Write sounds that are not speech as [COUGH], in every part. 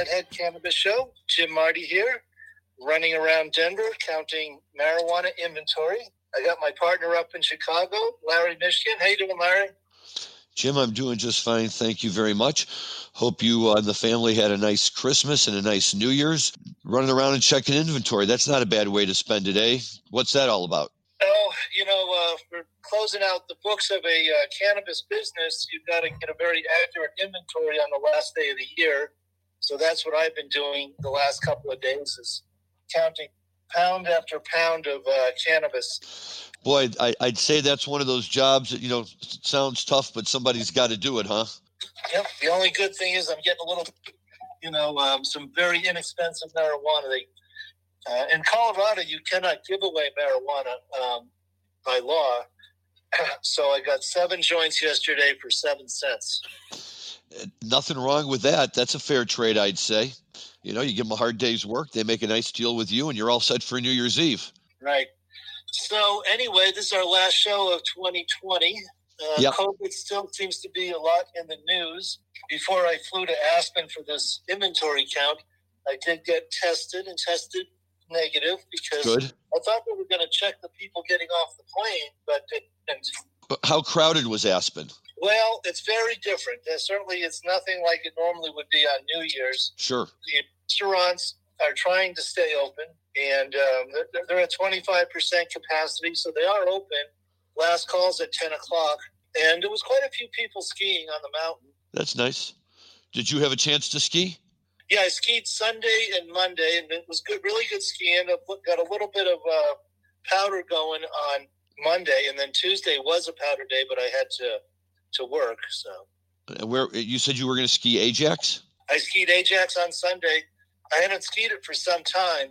Deadhead Cannabis Show. Jim Marty here, running around Denver counting marijuana inventory. I got my partner up in Chicago, Larry Mishkin. How you doing, Larry? Jim, I'm doing just fine. Thank you very much. Hope you uh, and the family had a nice Christmas and a nice New Year's. Running around and checking inventory. That's not a bad way to spend a day. What's that all about? Oh, you know, uh, we're closing out the books of a uh, cannabis business. You've got to get a very accurate inventory on the last day of the year. So that's what I've been doing the last couple of days is counting pound after pound of uh, cannabis. Boy, I, would say that's one of those jobs that you know sounds tough, but somebody's got to do it, huh? Yep. The only good thing is I'm getting a little, you know, um, some very inexpensive marijuana. They, uh, in Colorado, you cannot give away marijuana um, by law. [CLEARS THROAT] so I got seven joints yesterday for seven cents. Nothing wrong with that. That's a fair trade, I'd say. You know, you give them a hard day's work, they make a nice deal with you, and you're all set for New Year's Eve. Right. So, anyway, this is our last show of 2020. Uh, yep. COVID still seems to be a lot in the news. Before I flew to Aspen for this inventory count, I did get tested and tested negative because Good. I thought they were going to check the people getting off the plane, but they didn't. How crowded was Aspen? Well, it's very different. Uh, certainly, it's nothing like it normally would be on New Year's. Sure. The restaurants are trying to stay open, and um, they're, they're at 25% capacity, so they are open. Last call's at 10 o'clock, and there was quite a few people skiing on the mountain. That's nice. Did you have a chance to ski? Yeah, I skied Sunday and Monday, and it was good, really good skiing. I got a little bit of uh, powder going on Monday, and then Tuesday was a powder day, but I had to to work. So, where you said you were going to ski Ajax? I skied Ajax on Sunday. I hadn't skied it for some time.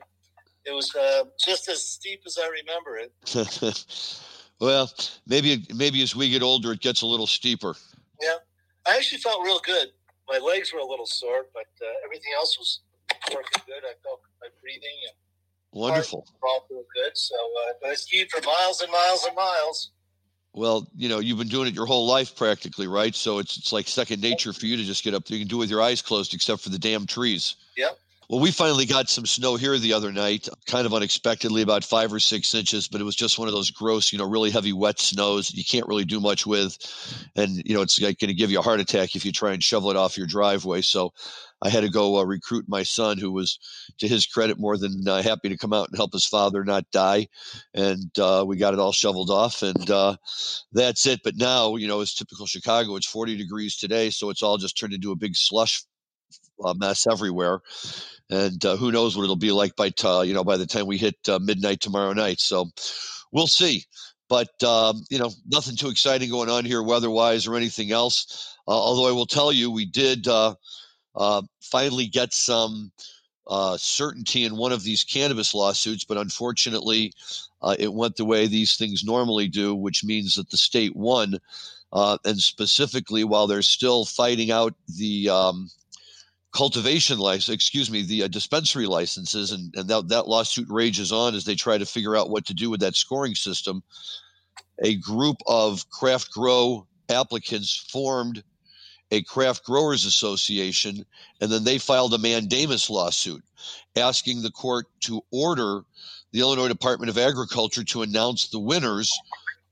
It was uh, just as steep as I remember it. [LAUGHS] well, maybe maybe as we get older, it gets a little steeper. Yeah, I actually felt real good. My legs were a little sore, but uh, everything else was working good. I felt my breathing and Wonderful. All good. So, uh, I skied for miles and miles and miles. Well, you know, you've been doing it your whole life practically, right? So it's it's like second nature for you to just get up there. You can do it with your eyes closed, except for the damn trees. Yep. Well, we finally got some snow here the other night, kind of unexpectedly, about five or six inches, but it was just one of those gross, you know, really heavy wet snows you can't really do much with. And, you know, it's like going to give you a heart attack if you try and shovel it off your driveway. So I had to go uh, recruit my son, who was, to his credit, more than uh, happy to come out and help his father not die. And uh, we got it all shoveled off, and uh, that's it. But now, you know, it's typical Chicago. It's 40 degrees today, so it's all just turned into a big slush uh, mess everywhere. And uh, who knows what it'll be like by t- you know by the time we hit midnight tomorrow night. So we'll see. But um, you know, nothing too exciting going on here, weather-wise or anything else. although I will tell you, we did uh, finally get some uh, certainty in one of these cannabis lawsuits, but unfortunately, uh, it went the way these things normally do, which means that the state won. Uh, and specifically, while they're still fighting out the um, cultivation license, excuse me, the uh, dispensary licenses, and, and that, that lawsuit rages on as they try to figure out what to do with that scoring system. A group of craft grow applicants formed a craft growers association, and then they filed a mandamus lawsuit asking the court to order the Illinois Department of Agriculture to announce the winners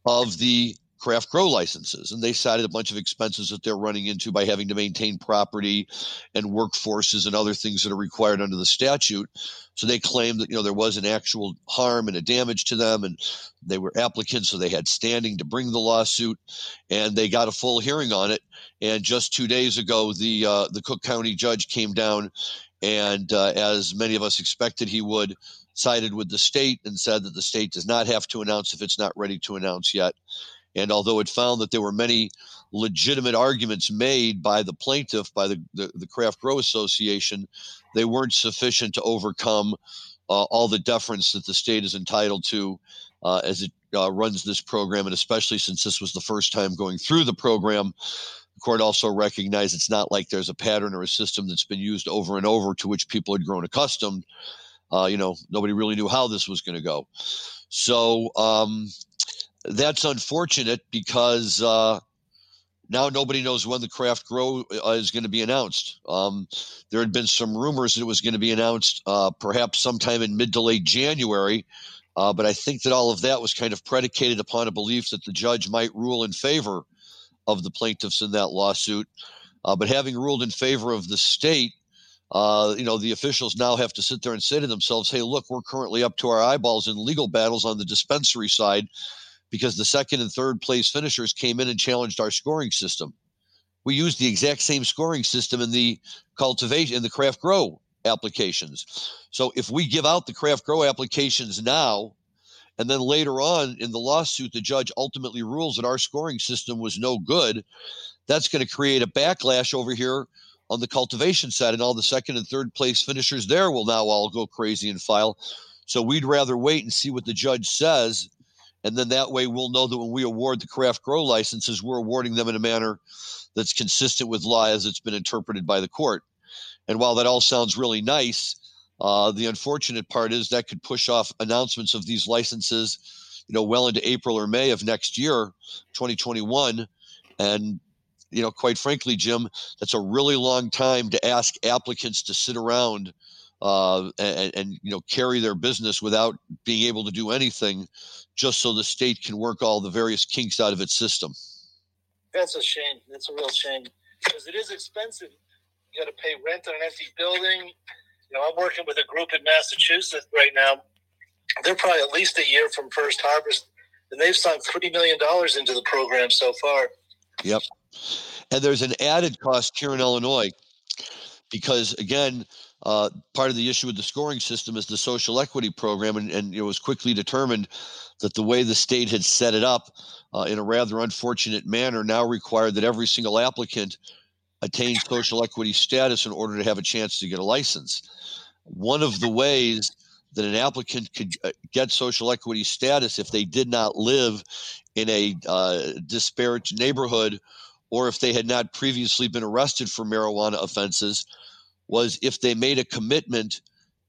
of the craft grow licenses. And they cited a bunch of expenses that they're running into by having to maintain property and workforces and other things that are required under the statute. So they claimed that, you know, there was an actual harm and a damage to them and they were applicants, so they had standing to bring the lawsuit and they got a full hearing on it. And just two days ago, the, uh, the Cook County judge came down and uh, as many of us expected he would, sided with the state and said that the state does not have to announce if it's not ready to announce yet. And although it found that there were many legitimate arguments made by the plaintiff, by the, the, the Craft Grow Association, they weren't sufficient to overcome uh, all the deference that the state is entitled to uh, as it uh, runs this program. And especially since this was the first time going through the program, the court also recognized it's not like there's a pattern or a system that's been used over and over to which people had grown accustomed. Uh, you know, nobody really knew how this was going to go. So, um, that's unfortunate because uh, now nobody knows when the craft grow uh, is going to be announced. Um, there had been some rumors that it was going to be announced uh, perhaps sometime in mid to late January, uh, but I think that all of that was kind of predicated upon a belief that the judge might rule in favor of the plaintiffs in that lawsuit. Uh, but having ruled in favor of the state, uh, you know, the officials now have to sit there and say to themselves, hey, look, we're currently up to our eyeballs in legal battles on the dispensary side because the second and third place finishers came in and challenged our scoring system. We used the exact same scoring system in the cultivation in the craft grow applications. So if we give out the craft grow applications now, and then later on in the lawsuit, the judge ultimately rules that our scoring system was no good, that's going to create a backlash over here on the cultivation side, and all the second and third place finishers there will now all go crazy and file. So we'd rather wait and see what the judge says and then that way we'll know that when we award the craft grow licenses, we're awarding them in a manner that's consistent with law as it's been interpreted by the court. And while that all sounds really nice, uh, the unfortunate part is that could push off announcements of these licenses, you know, well into April or May of next year, 2021. And, you know, quite frankly, Jim, that's a really long time to ask applicants to sit around uh, and, and, you know carry their business without being able to do anything, just so the state can work all the various kinks out of its system. That's a shame. That's a real shame because it is expensive. You got to pay rent on an empty building. You know, I'm working with a group in Massachusetts right now. They're probably at least a year from first harvest, and they've sunk three million dollars into the program so far. Yep. And there's an added cost here in Illinois because again, uh, part of the issue with the scoring system is the social equity program, and, and it was quickly determined that the way the state had set it up uh, in a rather unfortunate manner now required that every single applicant attain social equity status in order to have a chance to get a license. One of the ways that an applicant could uh, get social equity status if they did not live in a uh, disparate neighborhood or if they had not previously been arrested for marijuana offenses was if they made a commitment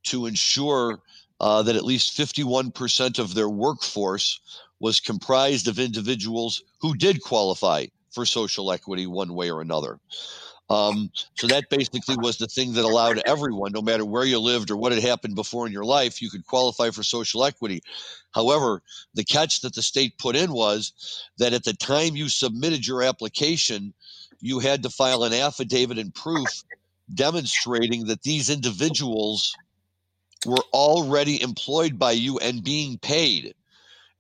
to ensure uh, that at least 51% of their workforce was comprised of individuals who did qualify for social equity one way or another. Um, so that basically was the thing that allowed everyone, no matter where you lived or what had happened before in your life, you could qualify for social equity. However, the catch that the state put in was that at the time you submitted your application, you had to file an affidavit and proof demonstrating that these individuals were already employed by you and being paid.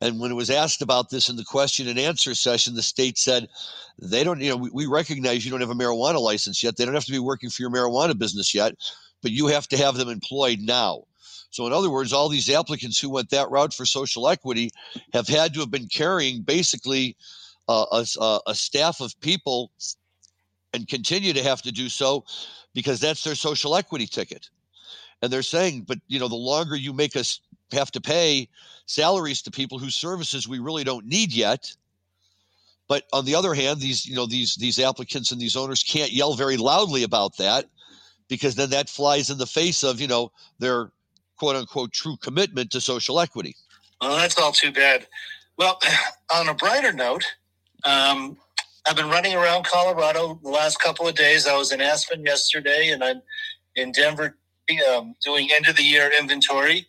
And when it was asked about this in the question and answer session, the state said, they don't, you know, we, we, recognize you don't have a marijuana license yet. They don't have to be working for your marijuana business yet, but you have to have them employed now. So, in other words, all these applicants who went that route for social equity have had to have been carrying basically uh, a, a staff of people and continue to have to do so because that's their social equity ticket. And they're saying, but you know, the longer you make us have to pay salaries to people whose services we really don't need yet. But on the other hand, these you know these these applicants and these owners can't yell very loudly about that because then that flies in the face of you know their quote unquote true commitment to social equity. Well, that's all too bad. Well, [SIGHS] on a brighter note, um, I've been running around Colorado the last couple of days. I was in Aspen yesterday, and I'm in Denver um, doing end of the year inventory.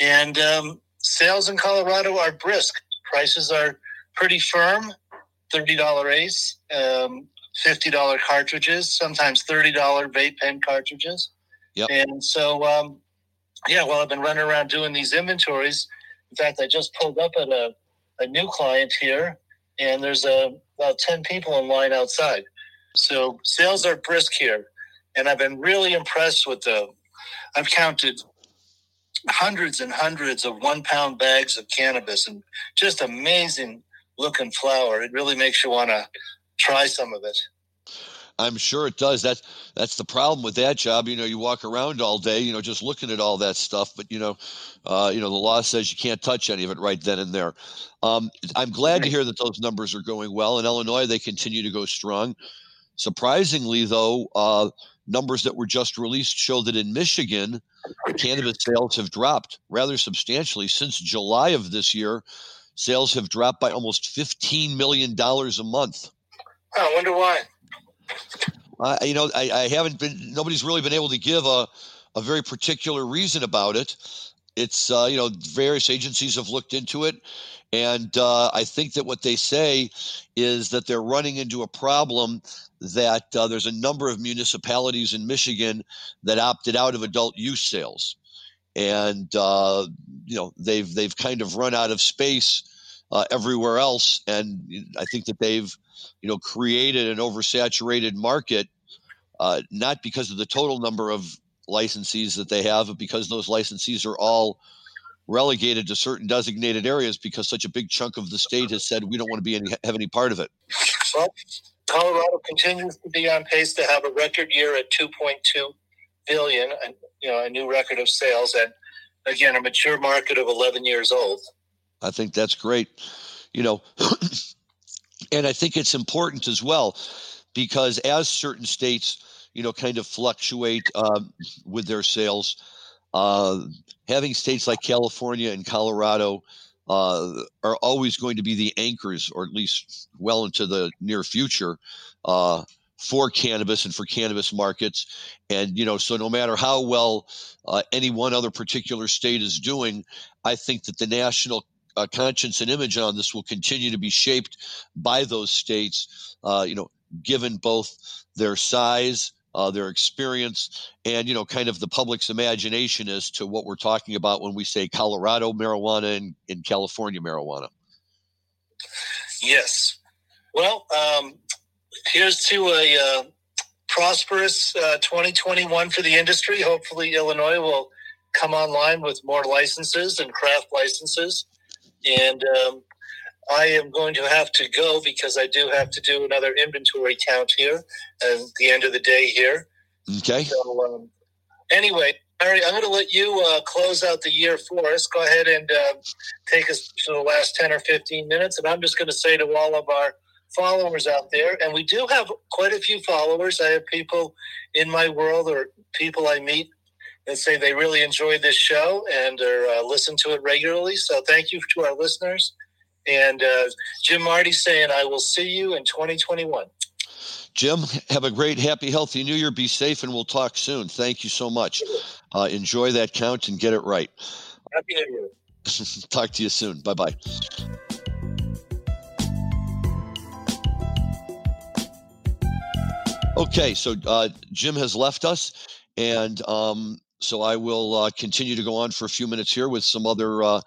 And um, sales in Colorado are brisk. Prices are pretty firm. Thirty dollar ace, um, fifty dollar cartridges, sometimes thirty dollar vape pen cartridges. Yep. And so, um, yeah, well, I've been running around doing these inventories. In fact, I just pulled up at a, a new client here, and there's a about 10 people in line outside. So sales are brisk here. And I've been really impressed with the, I've counted hundreds and hundreds of one pound bags of cannabis and just amazing looking flower. It really makes you want to try some of it. I'm sure it does. That's that's the problem with that job. You know, you walk around all day, you know, just looking at all that stuff. But you know, uh, you know, the law says you can't touch any of it right then and there. Um, I'm glad to hear that those numbers are going well in Illinois. They continue to go strong. Surprisingly, though, uh, numbers that were just released show that in Michigan, cannabis sales have dropped rather substantially since July of this year. Sales have dropped by almost $15 million a month. I wonder why. You know, I, I, haven't been. Nobody's really been able to give a a very particular reason about it. It's uh, you know various agencies have looked into it, and uh, I think that what they say is that they're running into a problem that uh, there's a number of municipalities in Michigan that opted out of adult use sales, and uh, you know they've they've kind of run out of space uh, everywhere else, and I think that they've you know created an oversaturated market, uh, not because of the total number of licensees that they have, but because those licensees are all relegated to certain designated areas because such a big chunk of the state has said we don't want to be any have any part of it. Well, Colorado continues to be on pace to have a record year at 2.2 billion, and you know a new record of sales, and again a mature market of 11 years old. I think that's great, you know, [CLEARS THROAT] and I think it's important as well because as certain states you know, kind of fluctuate um, with their sales. Uh, having states like California and Colorado uh, are always going to be the anchors, or at least well into the near future, uh, for cannabis and for cannabis markets. And, you know, so no matter how well any one other particular state is doing, I think that the national uh, conscience and image on this will continue to be shaped by those states, uh, you know, given both their size, uh, their experience, and you know, kind of the public's imagination as to what we're talking about when we say Colorado marijuana and in California marijuana. Yes. Well, um, here's to a uh, prosperous uh, 2021 for the industry. Hopefully, Illinois will come online with more licenses and craft licenses. And um, I am going to have to go because I do have to do another inventory count here at the end of the day here. Okay. So, um, anyway, Harry, I'm going to let you uh, close out the year for us. Go ahead and uh, take us to the last 10 or 15 minutes. And I'm just going to say to all of our followers out there, and we do have quite a few followers. I have people in my world or people I meet that say they really enjoy this show and are uh, listen to it regularly. So thank you to our listeners. And uh, Jim Marty saying, I will see you in 2021. Jim, have a great, happy, healthy new year. Be safe, and we'll talk soon. Thank you so much. Uh, enjoy that count and get it right. Happy New Year. [LAUGHS] talk to you soon. Bye bye. Okay, so uh, Jim has left us, and um, so I will uh, continue to go on for a few minutes here with some other uh,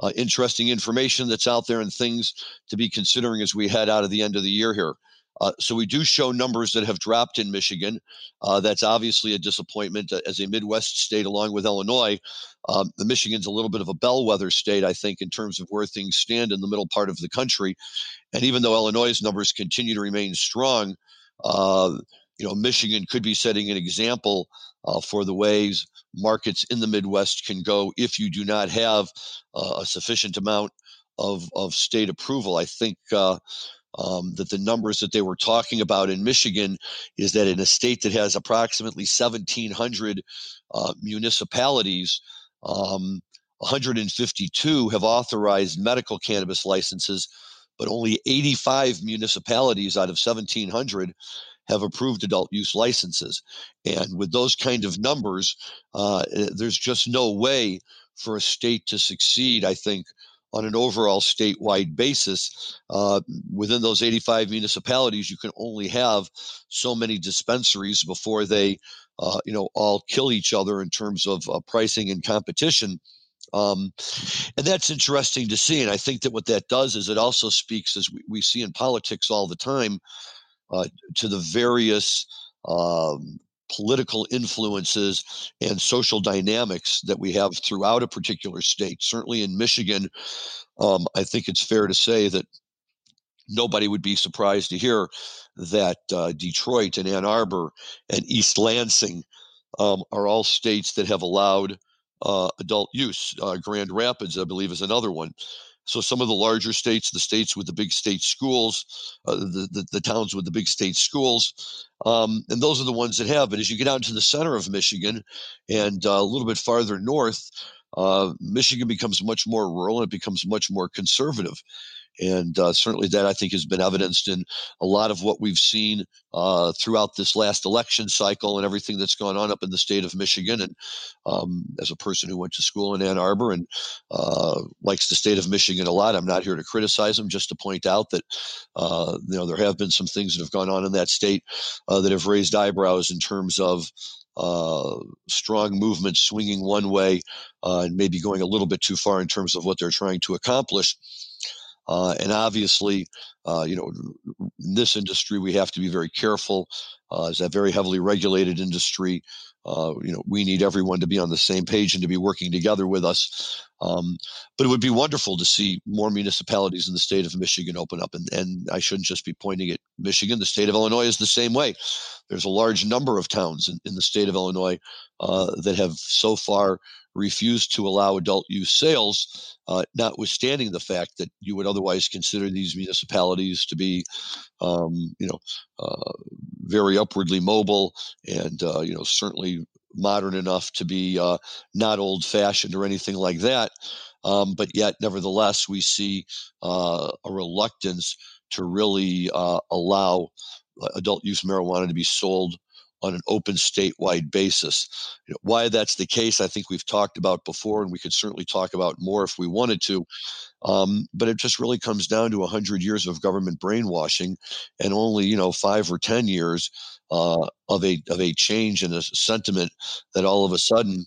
uh, interesting information that's out there and things to be considering as we head out of the end of the year here. Uh, so we do show numbers that have dropped in Michigan. Uh, that's obviously a disappointment uh, as a Midwest state, along with Illinois. Um, the Michigan's a little bit of a bellwether state, I think, in terms of where things stand in the middle part of the country. And even though Illinois' numbers continue to remain strong, you know, Michigan could be setting an example uh, for the ways markets in the Midwest can go if you do not have uh, a sufficient amount of, of state approval. I think uh, um, that the numbers that they were talking about in Michigan is that in a state that has approximately 1,700 uh, municipalities, um, 152 have authorized medical cannabis licenses, but only 85 municipalities out of 1,700 have approved adult use licenses. And with those kind of numbers, uh, eh, there's just no way for a state to succeed, I think, on an overall statewide basis. Uh, within those 85 municipalities, you can only have so many dispensaries before they, uh, you know, all kill each other in terms of uh, pricing and competition. Um, and that's interesting to see. And I think that what that does is it also speaks, as we, we see in politics all the time, uh, to the various um, political influences and social dynamics that we have throughout a particular state. Certainly in Michigan, um, I think it's fair to say that nobody would be surprised to hear that uh, Detroit and Ann Arbor and East Lansing um, are all states that have allowed uh, adult use. Uh, Grand Rapids, I believe, is another one. So some of the larger states, the states with the big state schools, uh, the, the, the towns with the big state schools, um, and those are the ones that have. But as you get out into the center of Michigan and uh, a little bit farther north, uh, Michigan becomes much more rural and it becomes much more conservative. And uh, certainly that I think has been evidenced in a lot of what we've seen uh, throughout this last election cycle and everything that's gone on up in the state of Michigan. And um, as a person who went to school in Ann Arbor and uh, likes the state of Michigan a lot, I'm not here to criticize them, just to point out that uh, you know there have been some things that have gone on in that state uh, that have raised eyebrows in terms of uh, strong movement swinging one way uh, and maybe going a little bit too far in terms of what they're trying to accomplish. Uh, and obviously, uh, you know, in this industry, we have to be very careful. Uh, it's a very heavily regulated industry. Uh, you know, we need everyone to be on the same page and to be working together with us. Um, but it would be wonderful to see more municipalities in the state of Michigan open up. And, and I shouldn't just be pointing at Michigan. The state of Illinois is the same way. There's a large number of towns in, in the state of Illinois uh, that have so far refused to allow adult use sales, uh, notwithstanding the fact that you would otherwise consider these municipalities to be, um, you know, uh, very upwardly mobile and, uh, you know, certainly modern enough to be uh, not old fashioned or anything like that. Um, but yet, nevertheless, we see uh, a reluctance to really uh, allow adult use marijuana to be sold on an open statewide basis. You know, why that's the case, I think we've talked about before, and we could certainly talk about more if we wanted to. Um, but it just really comes down to 100 years of government brainwashing and only, you know, five or 10 years uh, of, a, of a change in a sentiment that all of a sudden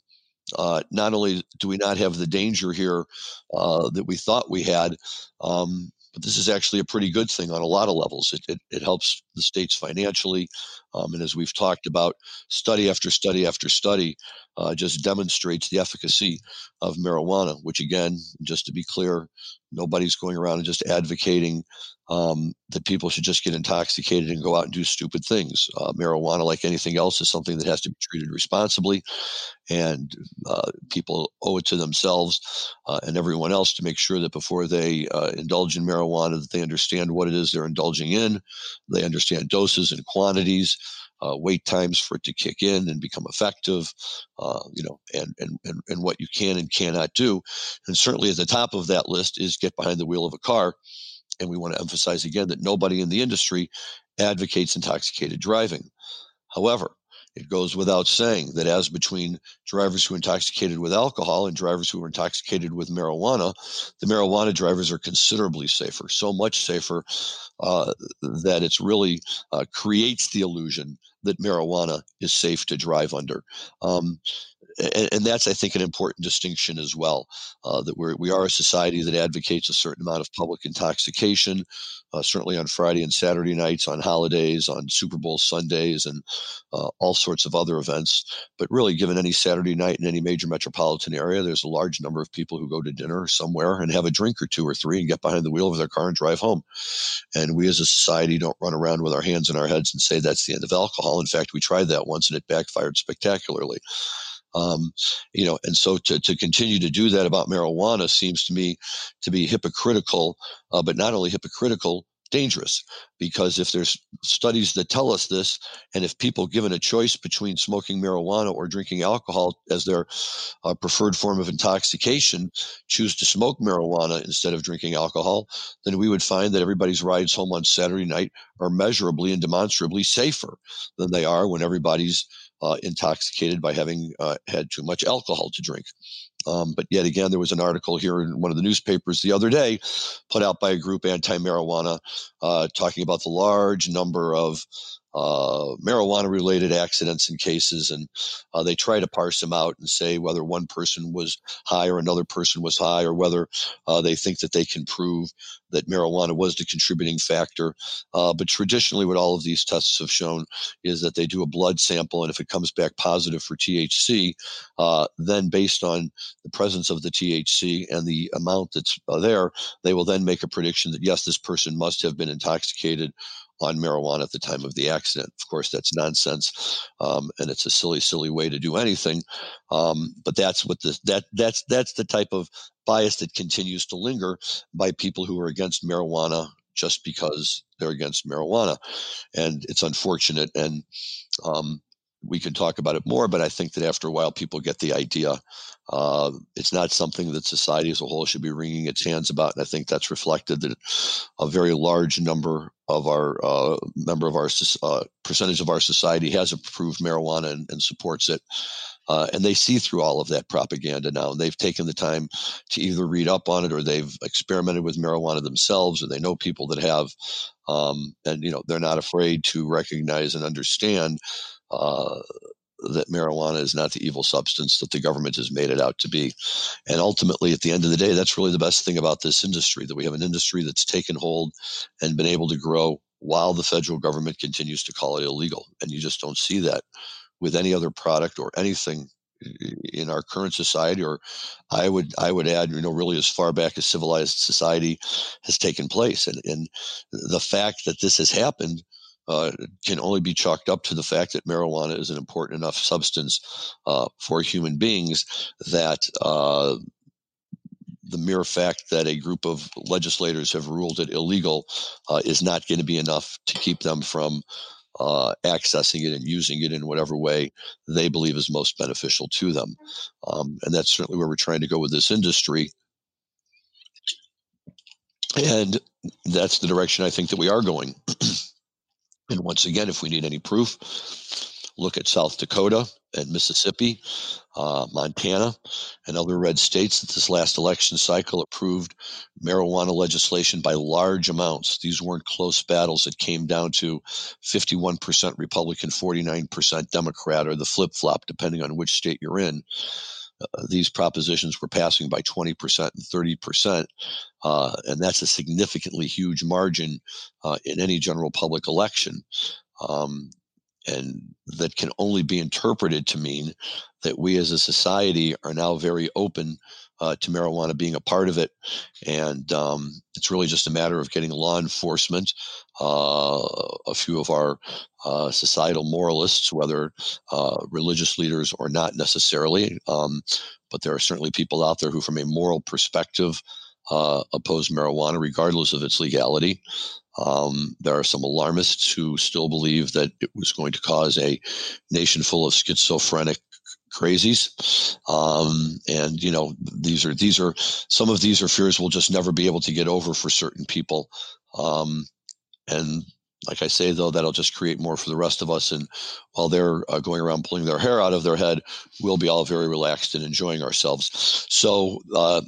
uh, not only do we not have the danger here uh, that we thought we had, um, but this is actually a pretty good thing on a lot of levels. It, it, it helps the states financially. Um, and as we've talked about, study after study after study uh, just demonstrates the efficacy of marijuana, which, again, just to be clear, nobody's going around and just advocating um, that people should just get intoxicated and go out and do stupid things. Uh, marijuana, like anything else, is something that has to be treated responsibly, and uh, people owe it to themselves uh, and everyone else to make sure that before they uh, indulge in marijuana, that they understand what it is they're indulging in, they understand doses and quantities. Uh, wait times for it to kick in and become effective, uh, you know, and, and, and, and what you can and cannot do. And certainly at the top of that list is get behind the wheel of a car and we want to emphasize again that nobody in the industry advocates intoxicated driving. However, it goes without saying that as between drivers who are intoxicated with alcohol and drivers who are intoxicated with marijuana, the marijuana drivers are considerably safer, so much safer uh, that it's really uh, creates the illusion that marijuana is safe to drive under. Um, and, and, that's, I think, an important distinction as well. Uh, that we're, we are a society that advocates a certain amount of public intoxication, uh, certainly on Friday and Saturday nights, on holidays, on Super Bowl Sundays, and uh, all sorts of other events. But really, given any Saturday night in any major metropolitan area, there's a large number of people who go to dinner somewhere and have a drink or two or three and get behind the wheel of their car and drive home. And we as a society don't run around with our hands in our heads and say that's the end of alcohol. In fact, we tried that once and it backfired spectacularly. Um, you know, and so to, to continue to do that about marijuana seems to me to be hypocritical, uh, but not only hypocritical, dangerous. Because if there's studies that tell us this and if people given a choice between smoking marijuana or drinking alcohol as their uh, preferred form of intoxication choose to smoke marijuana instead of drinking alcohol then we would find that everybody's rides home on saturday night are measurably and demonstrably safer than they are when everybody's uh, intoxicated by having uh, had too much alcohol to drink. Um, but yet again, there was an article here in one of the newspapers the other day, put out by a group anti-marijuana, uh, talking about the large number of uh, marijuana related accidents and cases. And uh, they try to parse them out and say whether one person was high or another person was high, or whether uh, they think that they can prove that marijuana was the contributing factor. Uh, but traditionally, what all of these tests have shown is that they do a blood sample, and if it comes back positive for THC, uh, then based on the presence of the THC and the amount that's uh, there, they will then make a prediction that yes, this person must have been intoxicated on marijuana at the time of the accident. Of course, that's nonsense, um, and it's a silly, silly way to do anything. Um, but that's what the that that's that's the type of bias that continues to linger by people who are against marijuana just because they're against marijuana, and it's unfortunate. And um, we can talk about it more, but I think that after a while, people get the idea. Uh, it's not something that society as a whole should be wringing its hands about, and I think that's reflected that a very large number of our uh, member of our uh, percentage of our society has approved marijuana and, and supports it. Uh, and they see through all of that propaganda now, and they've taken the time to either read up on it or they've experimented with marijuana themselves, or they know people that have, um, and you know they're not afraid to recognize and understand uh, that marijuana is not the evil substance that the government has made it out to be. And ultimately, at the end of the day, that's really the best thing about this industry that we have an industry that's taken hold and been able to grow while the federal government continues to call it illegal. And you just don't see that with any other product or anything in our current society or i would i would add you know really as far back as civilized society has taken place and and the fact that this has happened uh, can only be chalked up to the fact that marijuana is an important enough substance uh, for human beings that uh, the mere fact that a group of legislators have ruled it illegal uh, is not going to be enough to keep them from uh, accessing it and using it in whatever way they believe is most beneficial to them. Um, and that's certainly where we're trying to go with this industry. And that's the direction I think that we are going. [CLEARS THROAT] And once again, if we need any proof, look at South Dakota and Mississippi, uh, Montana, and other red states that this last election cycle approved marijuana legislation by large amounts. These weren't close battles. It came down to 51% Republican, 49% Democrat, or the flip flop, depending on which state you're in. Uh, these propositions were passing by 20% and 30%. Uh, and that's a significantly huge margin uh, in any general public election. Um, and that can only be interpreted to mean that we as a society are now very open uh, to marijuana being a part of it. And um, it's really just a matter of getting law enforcement, uh, a few of our uh, societal moralists, whether uh, religious leaders or not necessarily. Um, but there are certainly people out there who, from a moral perspective, uh, oppose marijuana, regardless of its legality. Um, there are some alarmists who still believe that it was going to cause a nation full of schizophrenic crazies. Um, and you know, these are these are some of these are fears we'll just never be able to get over for certain people. Um, and like I say, though, that'll just create more for the rest of us. And while they're uh, going around pulling their hair out of their head, we'll be all very relaxed and enjoying ourselves. So, uh,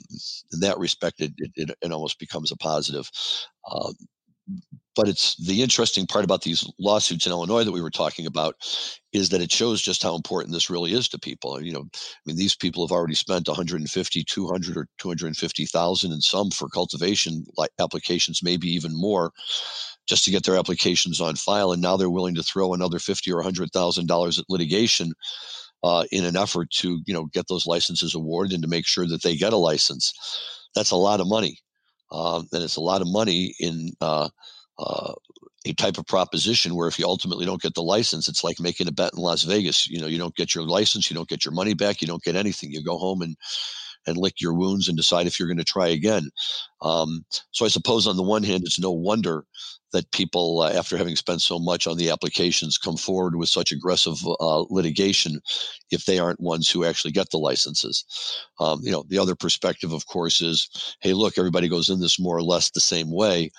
in that respect, it, it, it, almost becomes a positive. Uh, but it's the interesting part about these lawsuits in Illinois that we were talking about is that it shows just how important this really is to people. You know, I mean, these people have already spent 150, 200, or 250,000 and some for cultivation like applications, maybe even more, just to get their applications on file. And now they're willing to throw another fifty or hundred thousand dollars at litigation uh, in an effort to, you know, get those licenses awarded and to make sure that they get a license. That's a lot of money, uh, and it's a lot of money in. Uh, uh, a type of proposition where if you ultimately don't get the license, it's like making a bet in Las Vegas. You know, you don't get your license, you don't get your money back, you don't get anything. You go home and and lick your wounds and decide if you're going to try again. Um, so I suppose on the one hand, it's no wonder that people, uh, after having spent so much on the applications, come forward with such aggressive uh, litigation if they aren't ones who actually get the licenses. Um, you know, the other perspective, of course, is hey, look, everybody goes in this more or less the same way.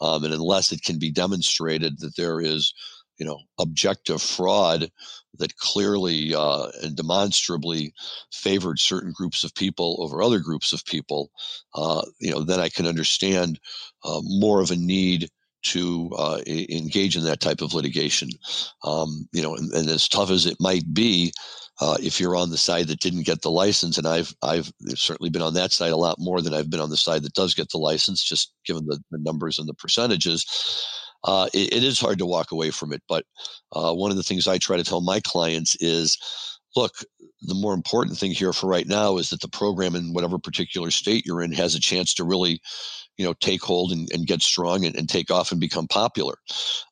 Um, and unless it can be demonstrated that there is you know objective fraud that clearly uh, and demonstrably favored certain groups of people over other groups of people, uh, you know, then I can understand uh, more of a need to uh, engage in that type of litigation. Um, you know, and, and, as tough as it might be, uh, if you're on the side that didn't get the license, and I've I've certainly been on that side a lot more than I've been on the side that does get the license, just given the, the numbers and the percentages. Uh, it, it is hard to walk away from it. But uh, one of the things I try to tell my clients is look, the more important thing here for right now is that the program in whatever particular state you're in has a chance to really you know take hold and, and get strong and, and, take off and become popular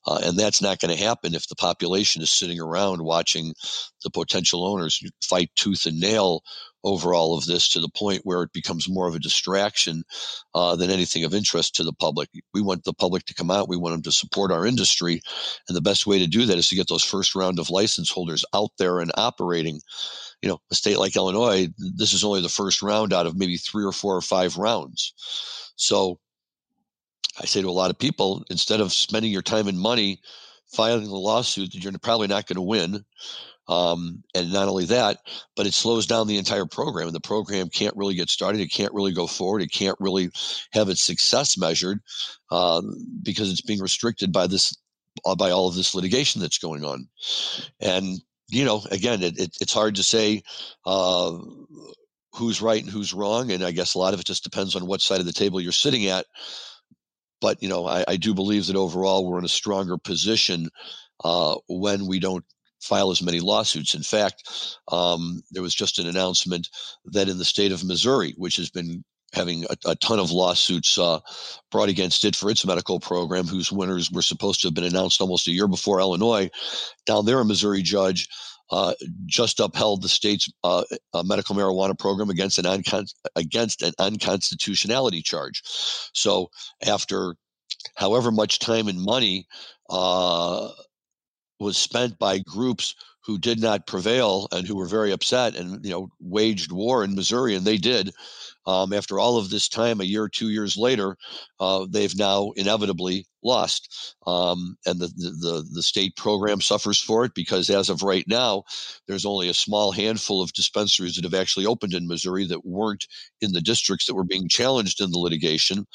uh, and that's not going to happen if the population is sitting around watching the potential owners fight tooth and nail over all of this to the point where it becomes more of a distraction uh, than anything of interest to the public. We want the public to come out. We want them to support our industry. And the best way to do that is to get those first round of license holders out there and operating. You know, a state like Illinois, this is only the first round out of maybe three or four or five rounds. So I say to a lot of people, instead of spending your time and money filing a lawsuit that you're probably not going to win, um, and not only that, but it slows down the entire program, and the program can't really get started. It can't really go forward. It can't really have its success measured uh, because it's being restricted by this, uh, by all of this litigation that's going on. And you know, again, it, it, it's hard to say. Uh, who's right and who's wrong. And I guess a lot of it just depends on what side of the table you're sitting at. But you know, I, I do believe that overall we're in a stronger position uh, when we don't file as many lawsuits. In fact, um, there was just an announcement that in the state of Missouri, which has been having a, a ton of lawsuits uh, brought against it for its medical program, whose winners were supposed to have been announced almost a year before Illinois, down there a Missouri judge uh, just upheld the state's uh, medical marijuana program against an uncon- against an unconstitutionality charge. So after however much time and money uh, was spent by groups who did not prevail and who were very upset and you know waged war in Missouri, and they did. Um, after all of this time, a year two years later, uh, they've now inevitably lost, um, and the, the the state program suffers for it because as of right now, there's only a small handful of dispensaries that have actually opened in Missouri that weren't in the districts that were being challenged in the litigation.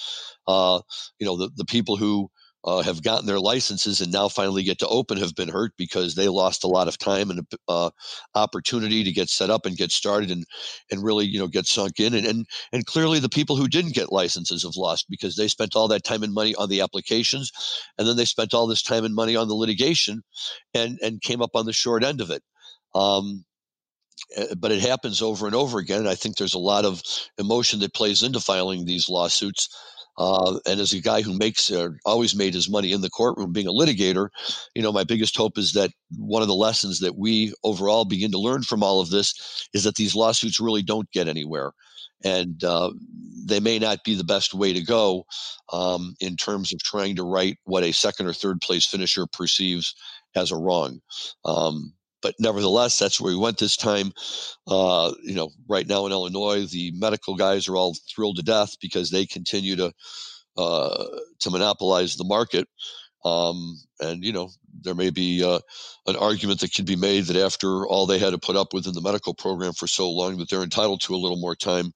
Uh, you know, the the people who uh, have gotten their licenses and now finally get to open have been hurt because they lost a lot of time and uh, opportunity to get set up and get started and and really you know get sunk in and, and and clearly the people who didn't get licenses have lost because they spent all that time and money on the applications and then they spent all this time and money on the litigation and and came up on the short end of it um, eh, but it happens over and over again. And I think there's a lot of emotion that plays into filing these lawsuits. Uh, and as a guy who makes uh, always made his money in the courtroom being a litigator, you know, my biggest hope is that one of the lessons that we overall begin to learn from all of this is that these lawsuits really don't get anywhere. And uh, they may not be the best way to go um, in terms of trying to right what a second or third place finisher perceives as a wrong. Um, but nevertheless, that's where we went this time. Uh, you know, right now in Illinois, the medical guys are all thrilled to death because they continue to uh, to monopolize the market. Um, and you know, there may be uh, an argument that can be made that after all they had to put up with in the medical program for so long, that they're entitled to a little more time.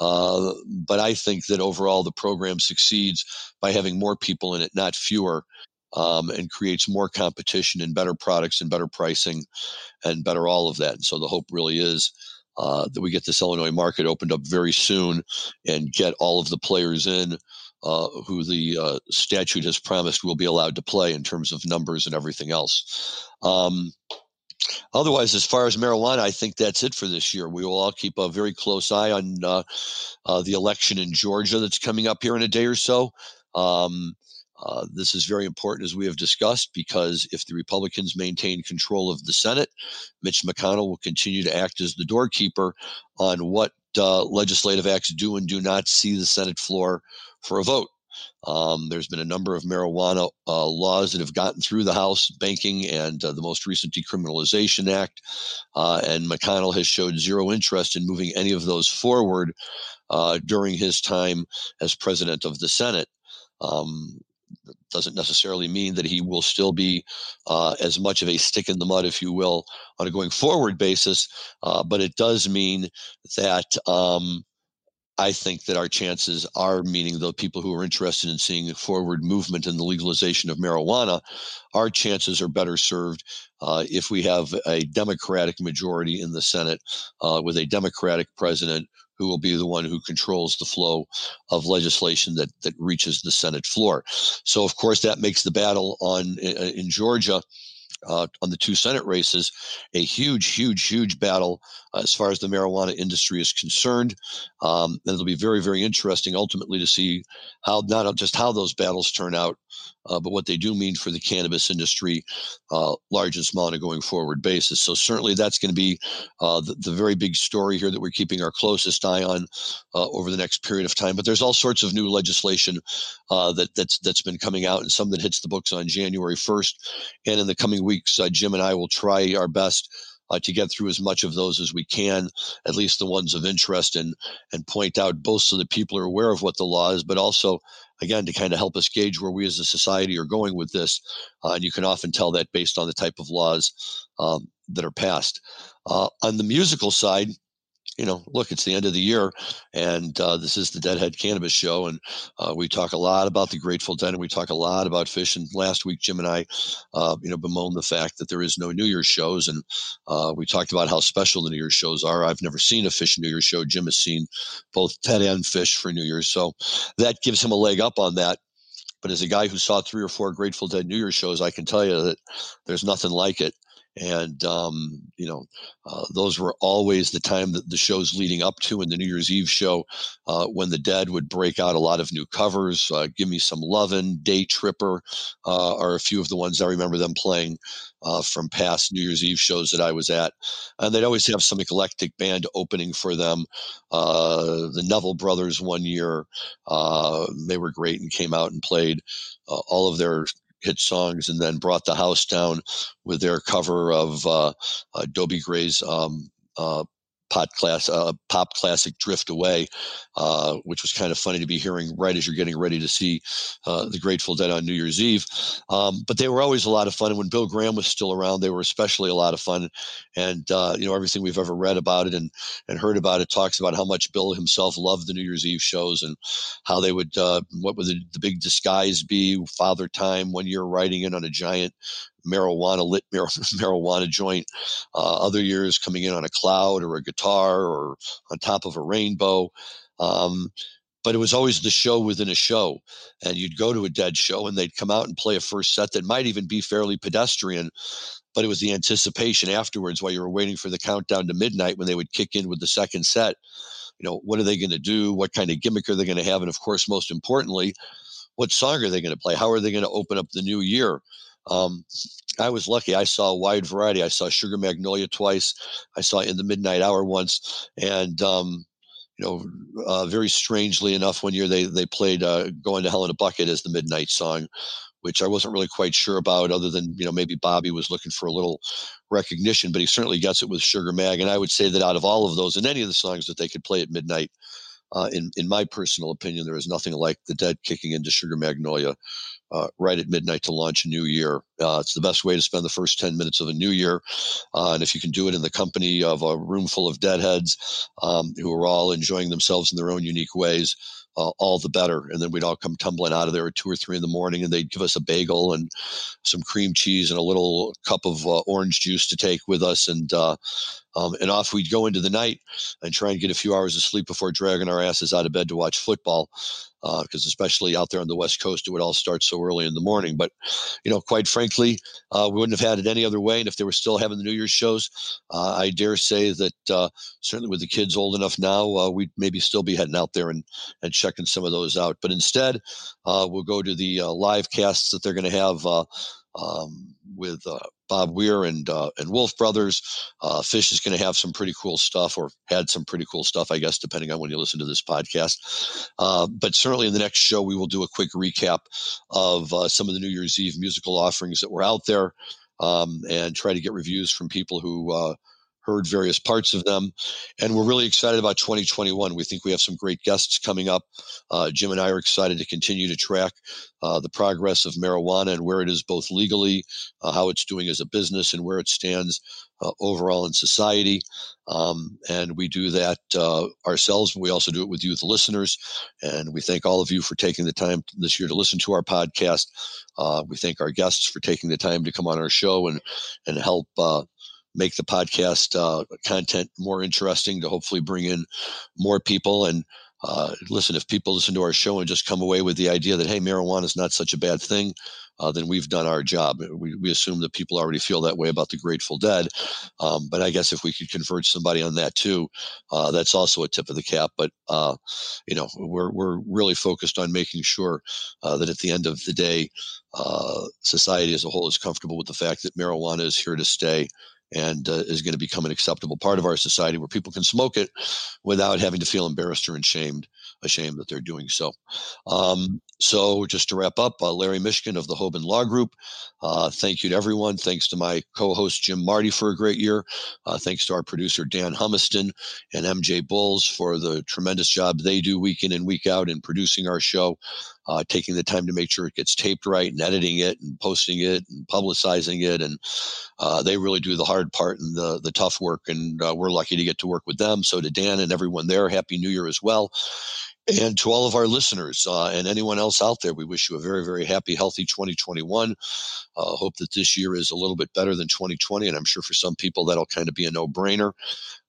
Uh, but I think that overall the program succeeds by having more people in it, not fewer um, and creates more competition and better products and better pricing and better all of that. And so the hope really is uh, that we get this Illinois market opened up very soon and get all of the players in uh, who the uh, statute has promised will be allowed to play in terms of numbers and everything else. Um, otherwise, as far as marijuana, I think that's it for this year. We will all keep a very close eye on uh, uh, the election in Georgia that's coming up here in a day or so. Um, uh, this is very important, as we have discussed, because if the Republicans maintain control of the Senate, Mitch McConnell will continue to act as the doorkeeper on what uh, legislative acts do and do not see the Senate floor for a vote. Um, there's been a number of marijuana uh, laws that have gotten through the House, banking, and uh, the most recent Decriminalization Act. Uh, and McConnell has showed zero interest in moving any of those forward uh, during his time as president of the Senate. Um, doesn't necessarily mean that he will still be uh, as much of a stick in the mud, if you will, on a going forward basis. Uh, but it does mean that um, I think that our chances are, meaning the people who are interested in seeing forward movement in the legalization of marijuana, our chances are better served uh, if we have a Democratic majority in the Senate uh, with a Democratic president who will be the one who controls the flow of legislation that that reaches the Senate floor. So, of course, that makes the battle on in Georgia. Uh, on the two Senate races, a huge, huge, huge battle uh, as far as the marijuana industry is concerned. Um, and it'll be very, very interesting ultimately to see how not just how those battles turn out, uh, but what they do mean for the cannabis industry, uh, large and small, on a going forward basis. So certainly that's going to be uh, the, the, very big story here that we're keeping our closest eye on uh, over the next period of time. But there's all sorts of new legislation uh, that that's that's been coming out, and some that hits the books on January 1st. And in the coming weeks, uh, Jim and I will try our best uh, to get through as much of those as we can, at least the ones of interest, and and point out both so that people are aware of what the law is, but also again to kind of help us gauge where we as a society are going with this. Uh, and you can often tell that based on the type of laws um, that are passed. Uh, on the musical side, you know, look, it's the end of the year, and uh, this is the Deadhead Cannabis Show, and uh, we talk a lot about the Grateful Dead, and we talk a lot about Phish. And last week, Jim and I, uh, you know, bemoaned the fact that there is no New Year's shows, and uh, we talked about how special the New Year's shows are. I've never seen a Phish New Year's show. Jim has seen both Dead and Phish for New Year's, so that gives him a leg up on that. But as a guy who saw three or four Grateful Dead New Year's shows, I can tell you that there's nothing like it and um, you know uh, those were always the time that the shows leading up to and the new year's eve show uh, when the dead would break out a lot of new covers uh, give me some lovin' day tripper uh, are a few of the ones i remember them playing uh, from past new year's eve shows that i was at. And they'd always have some eclectic band opening for them uh, the neville brothers one year they were great and came out and played all of their hit songs and then brought the house down with their cover of uh, Dobie Gray's um, uh, pop class uh, pop classic drift away uh, which was kind of funny to be hearing right as you're getting ready to see uh, the grateful dead on new year's eve. Um, but they were always a lot of fun and when bill graham was still around they were especially a lot of fun. And uh, you know everything we've ever read about it and and heard about it talks about how much bill himself loved the new year's eve shows and how they would uh, what would the, the big disguise be father time one year riding in on a giant marijuana lit mar- [LAUGHS] marijuana joint. Uh, other years coming in on a cloud or a guitar or on top of a rainbow. Um, but it was always the show within a show. And you'd go to a dead show and they'd come out and play a first set that might even be fairly pedestrian, but it was the anticipation afterwards while you were waiting for the countdown to midnight when they would kick in with the second set. You know, what are they going to do? What kind of gimmick are they going to have? And of course, most importantly, what song are they going to play? How are they going to open up the new year? Um, I was lucky. I saw a wide variety. I saw Sugar Magnolia twice. I saw In the Midnight Hour once, and um, you know, uh, very strangely enough, one year they they played uh, "Going to Hell in a Bucket" as the midnight song, which I wasn't really quite sure about. Other than you know, maybe Bobby was looking for a little recognition, but he certainly gets it with Sugar Mag. And I would say that out of all of those, and any of the songs that they could play at midnight, uh, in in my personal opinion, there is nothing like the Dead kicking into Sugar Magnolia uh, right at midnight to launch a new year. Uh, it's the best way to spend the first 10 minutes of a new year. Uh, and if you can do it in the company of a room full of deadheads um, who are all enjoying themselves in their own unique ways, uh, all the better. And then we'd all come tumbling out of there at two or three in the morning, and they'd give us a bagel and some cream cheese and a little cup of uh, orange juice to take with us, and uh, um, and off we'd go into the night and try and get a few hours of sleep before dragging our asses out of bed to watch football because uh, especially out there on the West Coast, it would all start so early in the morning. But, you know, quite frankly, uh, we wouldn't have had it any other way. And if they were still having the New Year's shows, uh, I dare say that uh, certainly with the kids old enough now, uh, we'd maybe still be heading out there and, and checking some of those out. But instead, uh, we'll go to the live casts that they're going to have um, with uh, Bob Weir and uh, and Wolf Brothers. Uh, Phish is going to have some pretty cool stuff, or had some pretty cool stuff, I guess, depending on when you listen to this podcast. Uh, but certainly in the next show, we will do a quick recap of uh, some of the New Year's Eve musical offerings that were out there, um, and try to get reviews from people who uh, heard various parts of them. And we're really excited about 2021. We think we have some great guests coming up. Uh, Jim and I are excited to continue to track uh, the progress of marijuana and where it is both legally, uh, how it's doing as a business, and where it stands uh, overall in society. Um, and we do that uh, ourselves, but we also do it with you, the listeners. And we thank all of you for taking the time this year to listen to our podcast. Uh, we thank our guests for taking the time to come on our show and and help make the podcast uh, content more interesting to hopefully bring in more people and uh, listen, if people listen to our show and just come away with the idea that, hey, marijuana is not such a bad thing, uh, then we've done our job. We, we assume that people already feel that way about the Grateful Dead. Um, but I guess if we could convert somebody on that too, uh, that's also a tip of the cap. But, uh, you know, we're, we're really focused on making sure uh, that at the end of the day, uh, society as a whole is comfortable with the fact that marijuana is here to stay and uh, is going to become an acceptable part of our society where people can smoke it without having to feel embarrassed or ashamed ashamed that they're doing so. Um, so just to wrap up, uh, Larry Mishkin of the Hoban Law Group. Uh, thank you to everyone. Thanks to my co-host Jim Marty for a great year. Uh, thanks to our producer Dan Humiston and MJ Bulls for the tremendous job they do week in and week out in producing our show uh, taking the time to make sure it gets taped right and editing it and posting it and publicizing it. And uh, they really do the hard part and the, the tough work. And uh, we're lucky to get to work with them. So to Dan and everyone there, Happy New Year as well. And to all of our listeners uh, and anyone else out there, we wish you a very, very happy, healthy 2021. Uh, hope that this year is a little bit better than 2020. And I'm sure for some people, that'll kind of be a no brainer.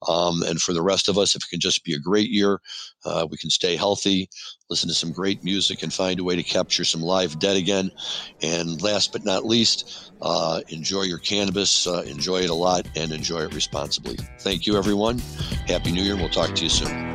Um, and for the rest of us, if it can just be a great year, uh, we can stay healthy, listen to some great music, and find a way to capture some live dead again. And last but not least, uh, enjoy your cannabis, uh, enjoy it a lot, and enjoy it responsibly. Thank you, everyone. Happy New Year, we'll talk to you soon.